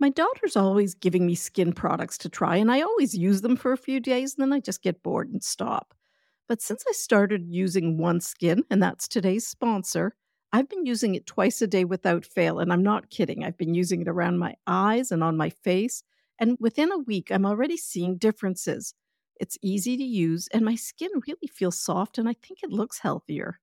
My daughter's always giving me skin products to try, and I always use them for a few days and then I just get bored and stop. But since I started using OneSkin, and that's today's sponsor, I've been using it twice a day without fail. And I'm not kidding. I've been using it around my eyes and on my face. And within a week, I'm already seeing differences. It's easy to use, and my skin really feels soft, and I think it looks healthier.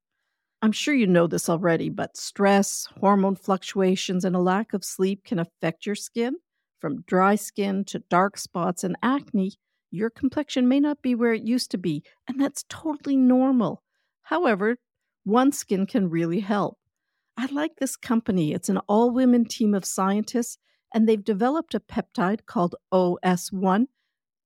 I'm sure you know this already, but stress, hormone fluctuations, and a lack of sleep can affect your skin. From dry skin to dark spots and acne, your complexion may not be where it used to be, and that's totally normal. However, OneSkin can really help. I like this company. It's an all women team of scientists, and they've developed a peptide called OS1,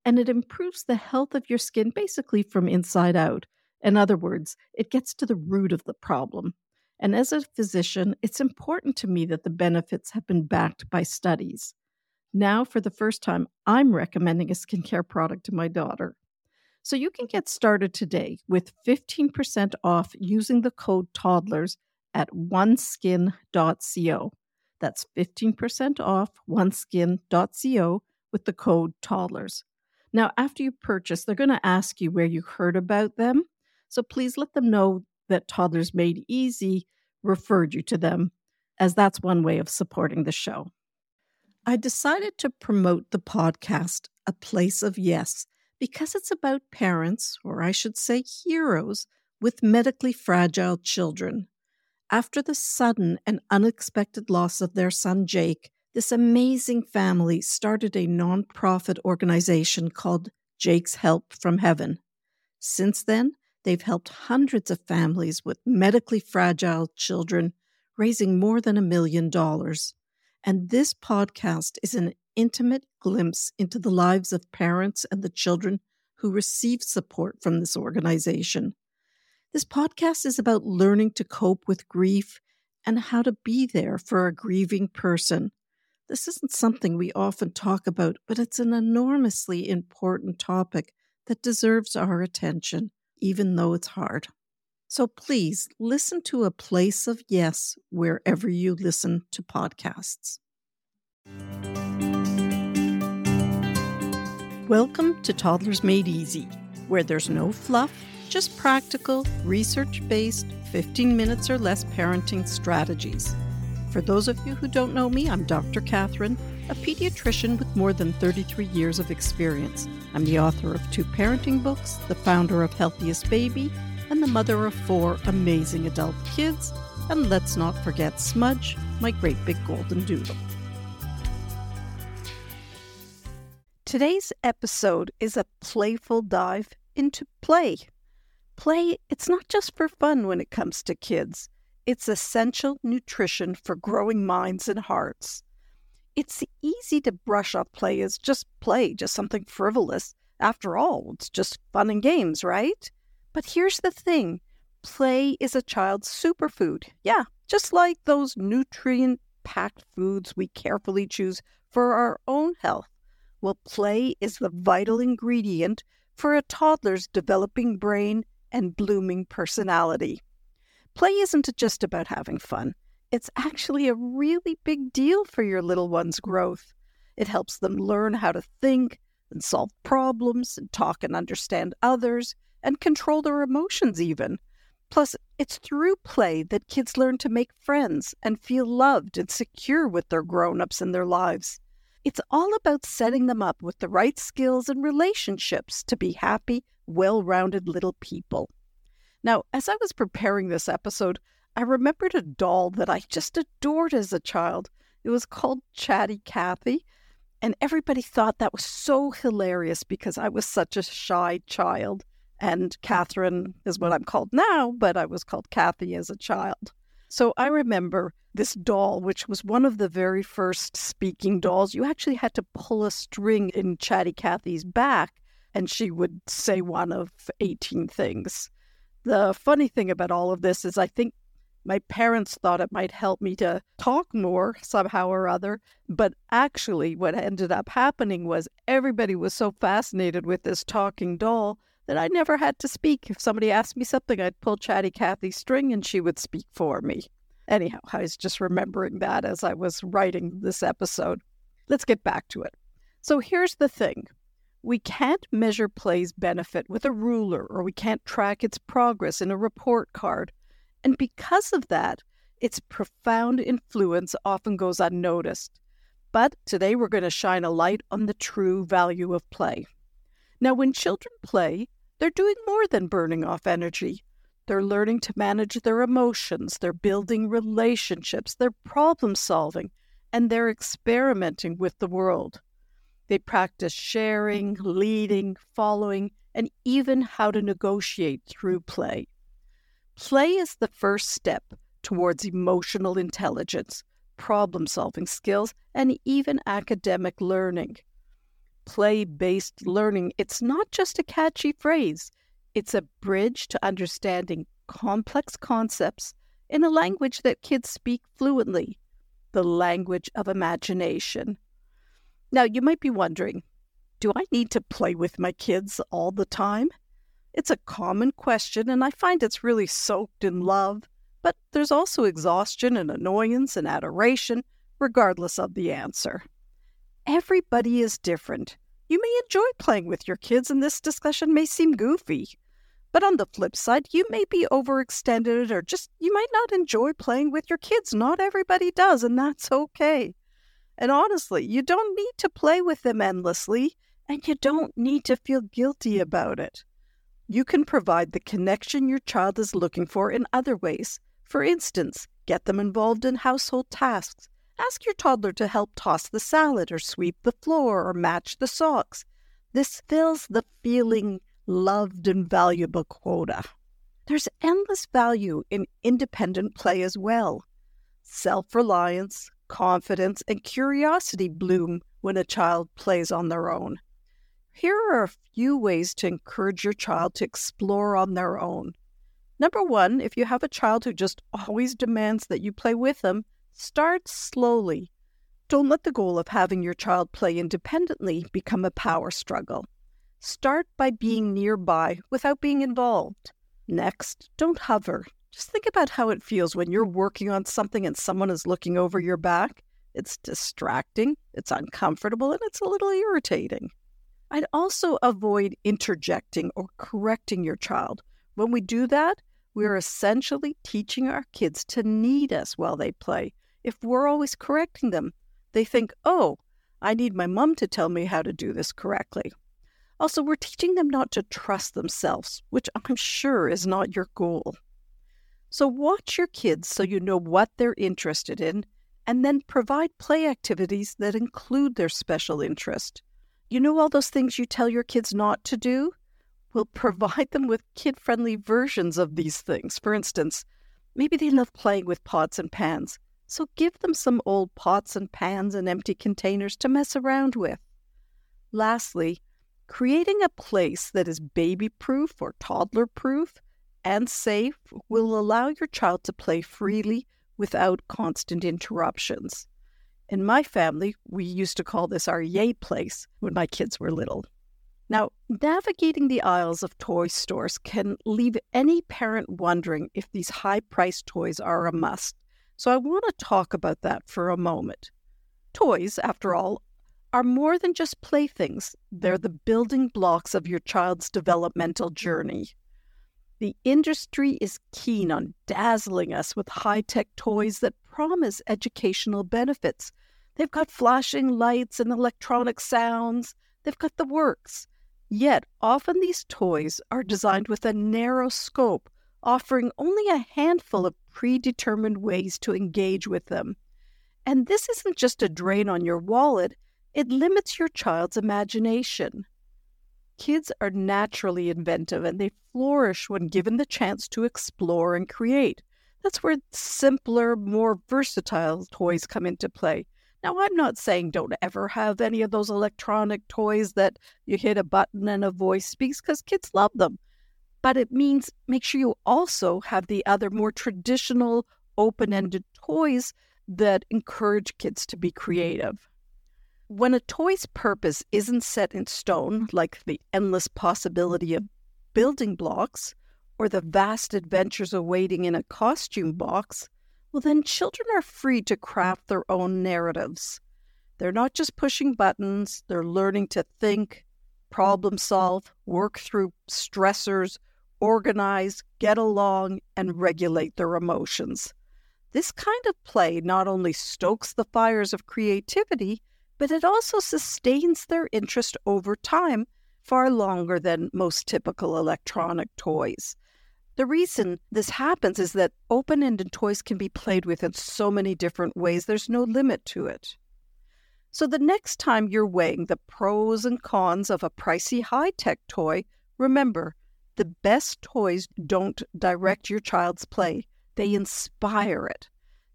and it improves the health of your skin basically from inside out. In other words, it gets to the root of the problem. And as a physician, it's important to me that the benefits have been backed by studies. Now, for the first time, I'm recommending a skincare product to my daughter. So you can get started today with 15% off using the code toddlers at oneskin.co. That's 15% off oneskin.co with the code toddlers. Now, after you purchase, they're going to ask you where you heard about them. So please let them know that Toddlers Made Easy referred you to them, as that's one way of supporting the show. I decided to promote the podcast, A Place of Yes, because it's about parents, or I should say heroes, with medically fragile children. After the sudden and unexpected loss of their son Jake, this amazing family started a nonprofit organization called Jake's Help from Heaven. Since then, they've helped hundreds of families with medically fragile children, raising more than a million dollars. And this podcast is an intimate glimpse into the lives of parents and the children who receive support from this organization. This podcast is about learning to cope with grief and how to be there for a grieving person. This isn't something we often talk about, but it's an enormously important topic that deserves our attention, even though it's hard. So please listen to A Place of Yes wherever you listen to podcasts. Welcome to Toddlers Made Easy, where there's no fluff, just practical, research based, 15 minutes or less parenting strategies. For those of you who don't know me, I'm Dr. Cathryn, a pediatrician with more than 33 years of experience. I'm the author of two parenting books, the founder of Healthiest Baby, and the mother of four amazing adult kids. And let's not forget Smudge, my great big golden doodle. Today's episode is a playful dive into play. Play, it's not just for fun when it comes to kids. It's essential nutrition for growing minds and hearts. It's easy to brush off play as just play, just something frivolous. After all, it's just fun and games, right? But here's the thing play is a child's superfood. Yeah, just like those nutrient packed foods we carefully choose for our own health. Well, play is the vital ingredient for a toddler's developing brain and blooming personality. Play isn't just about having fun. It's actually a really big deal for your little one's growth. It helps them learn how to think and solve problems and talk and understand others and control their emotions, even. Plus, it's through play that kids learn to make friends and feel loved and secure with their grown ups in their lives. It's all about setting them up with the right skills and relationships to be happy, well rounded little people. Now, as I was preparing this episode, I remembered a doll that I just adored as a child. It was called Chatty Cathy. And everybody thought that was so hilarious because I was such a shy child. And Cathryn is what I'm called now, but I was called Kathy as a child. So I remember this doll, which was one of the very first speaking dolls. You actually had to pull a string in Chatty Cathy's back, and she would say one of 18 things. The funny thing about all of this is, I think my parents thought it might help me to talk more somehow or other. But actually, what ended up happening was everybody was so fascinated with this talking doll that I never had to speak. If somebody asked me something, I'd pull Chatty Cathy's string and she would speak for me. Anyhow, I was just remembering that as I was writing this episode. let's get back to it. So here's the thing we can't measure play's benefit with a ruler, or we can't track its progress in a report card. And because of that, its profound influence often goes unnoticed. But today we're going to shine a light on the true value of play. Now, when children play, they're doing more than burning off energy. They're learning to manage their emotions, they're building relationships, they're problem solving, and they're experimenting with the world. They practice sharing, leading, following, and even how to negotiate through play. Play is the first step towards emotional intelligence, problem solving skills, and even academic learning. Play based learning, it's not just a catchy phrase, it's a bridge to understanding complex concepts in a language that kids speak fluently the language of imagination. Now, you might be wondering do I need to play with my kids all the time? It's a common question, and I find it's really soaked in love, but there's also exhaustion and annoyance and adoration, regardless of the answer. Everybody is different. You may enjoy playing with your kids, and this discussion may seem goofy. But on the flip side, you may be overextended or just you might not enjoy playing with your kids. Not everybody does, and that's okay. And honestly, you don't need to play with them endlessly, and you don't need to feel guilty about it. You can provide the connection your child is looking for in other ways. For instance, get them involved in household tasks. Ask your toddler to help toss the salad or sweep the floor or match the socks. This fills the feeling loved and valuable quota. There's endless value in independent play as well. Self reliance, confidence, and curiosity bloom when a child plays on their own. Here are a few ways to encourage your child to explore on their own. Number one, if you have a child who just always demands that you play with them, start slowly. Don't let the goal of having your child play independently become a power struggle. Start by being nearby without being involved. Next, don't hover. Just think about how it feels when you're working on something and someone is looking over your back. It's distracting, it's uncomfortable, and it's a little irritating. I'd also avoid interjecting or correcting your child. When we do that, we're essentially teaching our kids to need us while they play. If we're always correcting them, they think, oh, I need my mom to tell me how to do this correctly. Also, we're teaching them not to trust themselves, which I'm sure is not your goal. So watch your kids so you know what they're interested in, and then provide play activities that include their special interest. You know all those things you tell your kids not to do? We'll provide them with kid friendly versions of these things. For instance, maybe they love playing with pots and pans, so give them some old pots and pans and empty containers to mess around with. Lastly, creating a place that is baby proof or toddler proof and safe will allow your child to play freely without constant interruptions. In my family, we used to call this our yay place when my kids were little. Now, navigating the aisles of toy stores can leave any parent wondering if these high priced toys are a must. So I want to talk about that for a moment. Toys, after all, are more than just playthings, they're the building blocks of your child's developmental journey. The industry is keen on dazzling us with high tech toys that promise educational benefits. They've got flashing lights and electronic sounds, they've got the works. Yet, often these toys are designed with a narrow scope, offering only a handful of predetermined ways to engage with them. And this isn't just a drain on your wallet, it limits your child's imagination. Kids are naturally inventive and they flourish when given the chance to explore and create. That's where simpler, more versatile toys come into play. Now, I'm not saying don't ever have any of those electronic toys that you hit a button and a voice speaks because kids love them. But it means make sure you also have the other more traditional, open ended toys that encourage kids to be creative. When a toy's purpose isn't set in stone, like the endless possibility of building blocks or the vast adventures awaiting in a costume box, well, then children are free to craft their own narratives. They're not just pushing buttons, they're learning to think, problem solve, work through stressors, organize, get along, and regulate their emotions. This kind of play not only stokes the fires of creativity, but it also sustains their interest over time far longer than most typical electronic toys. The reason this happens is that open ended toys can be played with in so many different ways, there's no limit to it. So, the next time you're weighing the pros and cons of a pricey high tech toy, remember the best toys don't direct your child's play, they inspire it.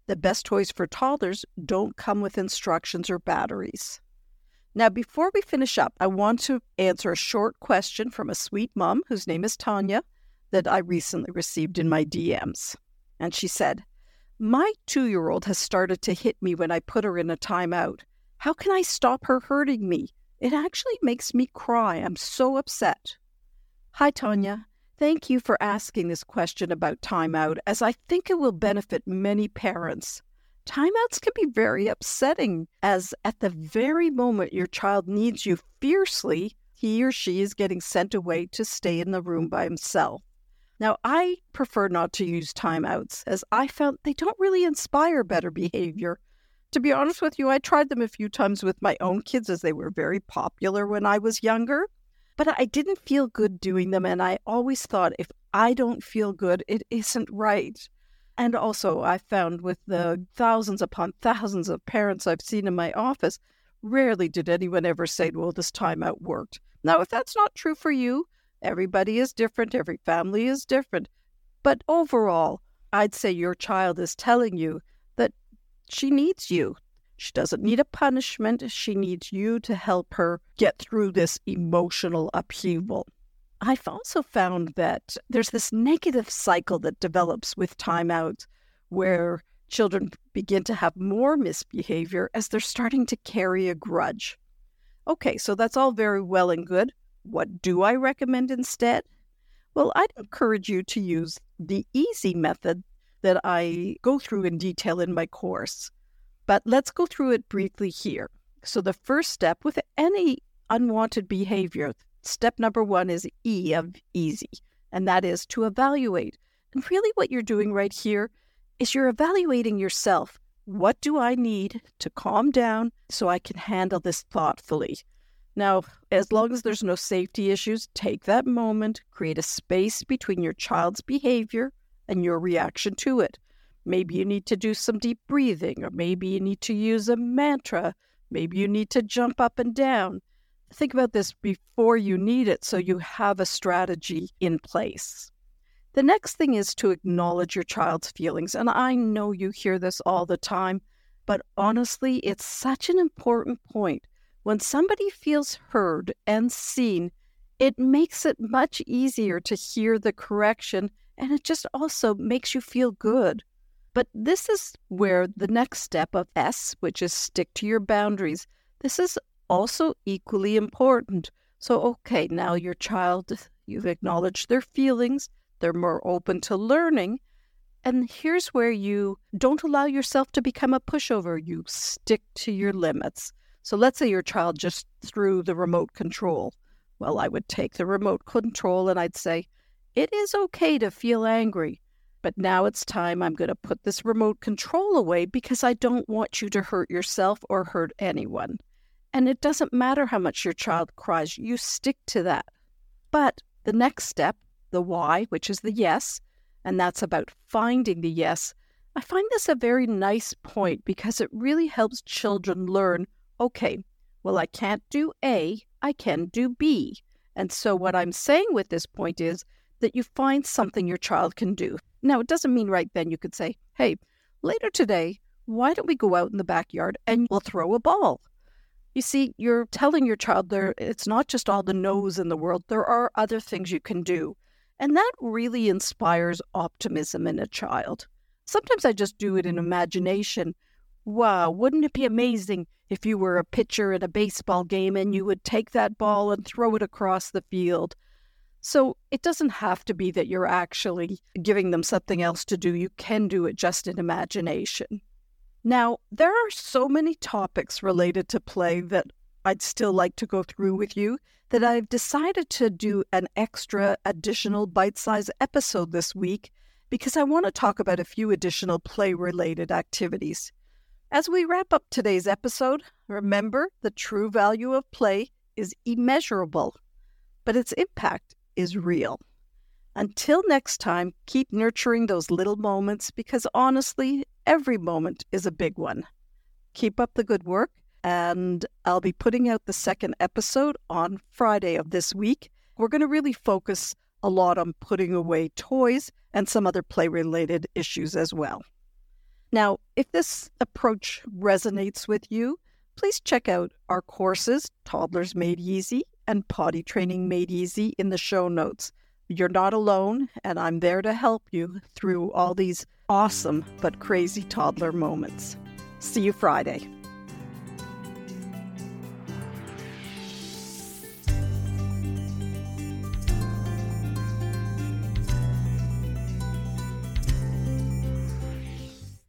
The best toys for toddlers don't come with instructions or batteries. Now, before we finish up, I want to answer a short question from a sweet mom whose name is Tanya that I recently received in my DMs. And she said, My two year old has started to hit me when I put her in a timeout. How can I stop her hurting me? It actually makes me cry. I'm so upset. Hi, Tanya. Thank you for asking this question about timeout, as I think it will benefit many parents. Timeouts can be very upsetting, as at the very moment your child needs you fiercely, he or she is getting sent away to stay in the room by himself. Now, I prefer not to use timeouts, as I found they don't really inspire better behavior. To be honest with you, I tried them a few times with my own kids as they were very popular when I was younger. But I didn't feel good doing them. And I always thought if I don't feel good, it isn't right. And also, I found with the thousands upon thousands of parents I've seen in my office, rarely did anyone ever say, well, this timeout worked. Now, if that's not true for you, everybody is different, every family is different. But overall, I'd say your child is telling you that she needs you, she doesn't need a punishment. She needs you to help her get through this emotional upheaval. I've also found that there's this negative cycle that develops with timeouts where children begin to have more misbehavior as they're starting to carry a grudge. Okay, so that's all very well and good. What do I recommend instead? Well, I'd mm. encourage you to use the easy method that I go through in detail in my course. But let's go through it briefly here. So, the first step with any unwanted behavior, step number one is E of easy, and that is to evaluate. And really, what you're doing right here is you're evaluating yourself. What do I need to calm down so I can handle this thoughtfully? Now, as long as there's no safety issues, take that moment, create a space between your child's behavior and your reaction to it. Maybe you need to do some deep breathing, or maybe you need to use a mantra. Maybe you need to jump up and down. Think about this before you need it so you have a strategy in place. The next thing is to acknowledge your child's feelings. And I know you hear this all the time, but honestly, it's such an important point. When somebody feels heard and seen, it makes it much easier to hear the correction and it just also makes you feel good. But this is where the next step of S, which is stick to your boundaries, this is also equally important. So, okay, now your child, you've acknowledged their feelings, they're more open to learning. And here's where you don't allow yourself to become a pushover. You stick to your limits. So let's say your child just threw the remote control. Well, I would take the remote control and I'd say, it is okay to feel angry. But now it's time I'm going to put this remote control away because I don't want you to hurt yourself or hurt anyone. And it doesn't matter how much your child cries, you stick to that. But the next step, the why, which is the yes, and that's about finding the yes, I find this a very nice point because it really helps children learn okay, well, I can't do A, I can do B. And so, what I'm saying with this point is that you find something your child can do. Now, it doesn't mean right then you could say, hey, later today, why don't we go out in the backyard and we'll throw a ball? You see, you're telling your child there it's not just all the no's in the world, there are other things you can do. And that really inspires optimism in a child. Sometimes I just do it in imagination. Wow, wouldn't it be amazing if you were a pitcher in a baseball game and you would take that ball and throw it across the field? So it doesn't have to be that you're actually giving them something else to do. You can do it just in imagination. Now, there are so many topics related to play that I'd still like to go through with you that I've decided to do an extra additional bite sized episode this week because I want to talk about a few additional play related activities. As we wrap up today's episode, remember the true value of play is immeasurable, but its impact is real. Until next time, keep nurturing those little moments because honestly, every moment is a big one. Keep up the good work, and I'll be putting out the second episode on Friday of this week. We're going to really focus a lot on putting away toys and some other play related issues as well. Now, if this approach resonates with you, please check out our courses, Toddlers Made Easy and Potty Training Made Easy, in the show notes. You're not alone, and I'm there to help you through all these awesome but crazy toddler moments. See you Friday.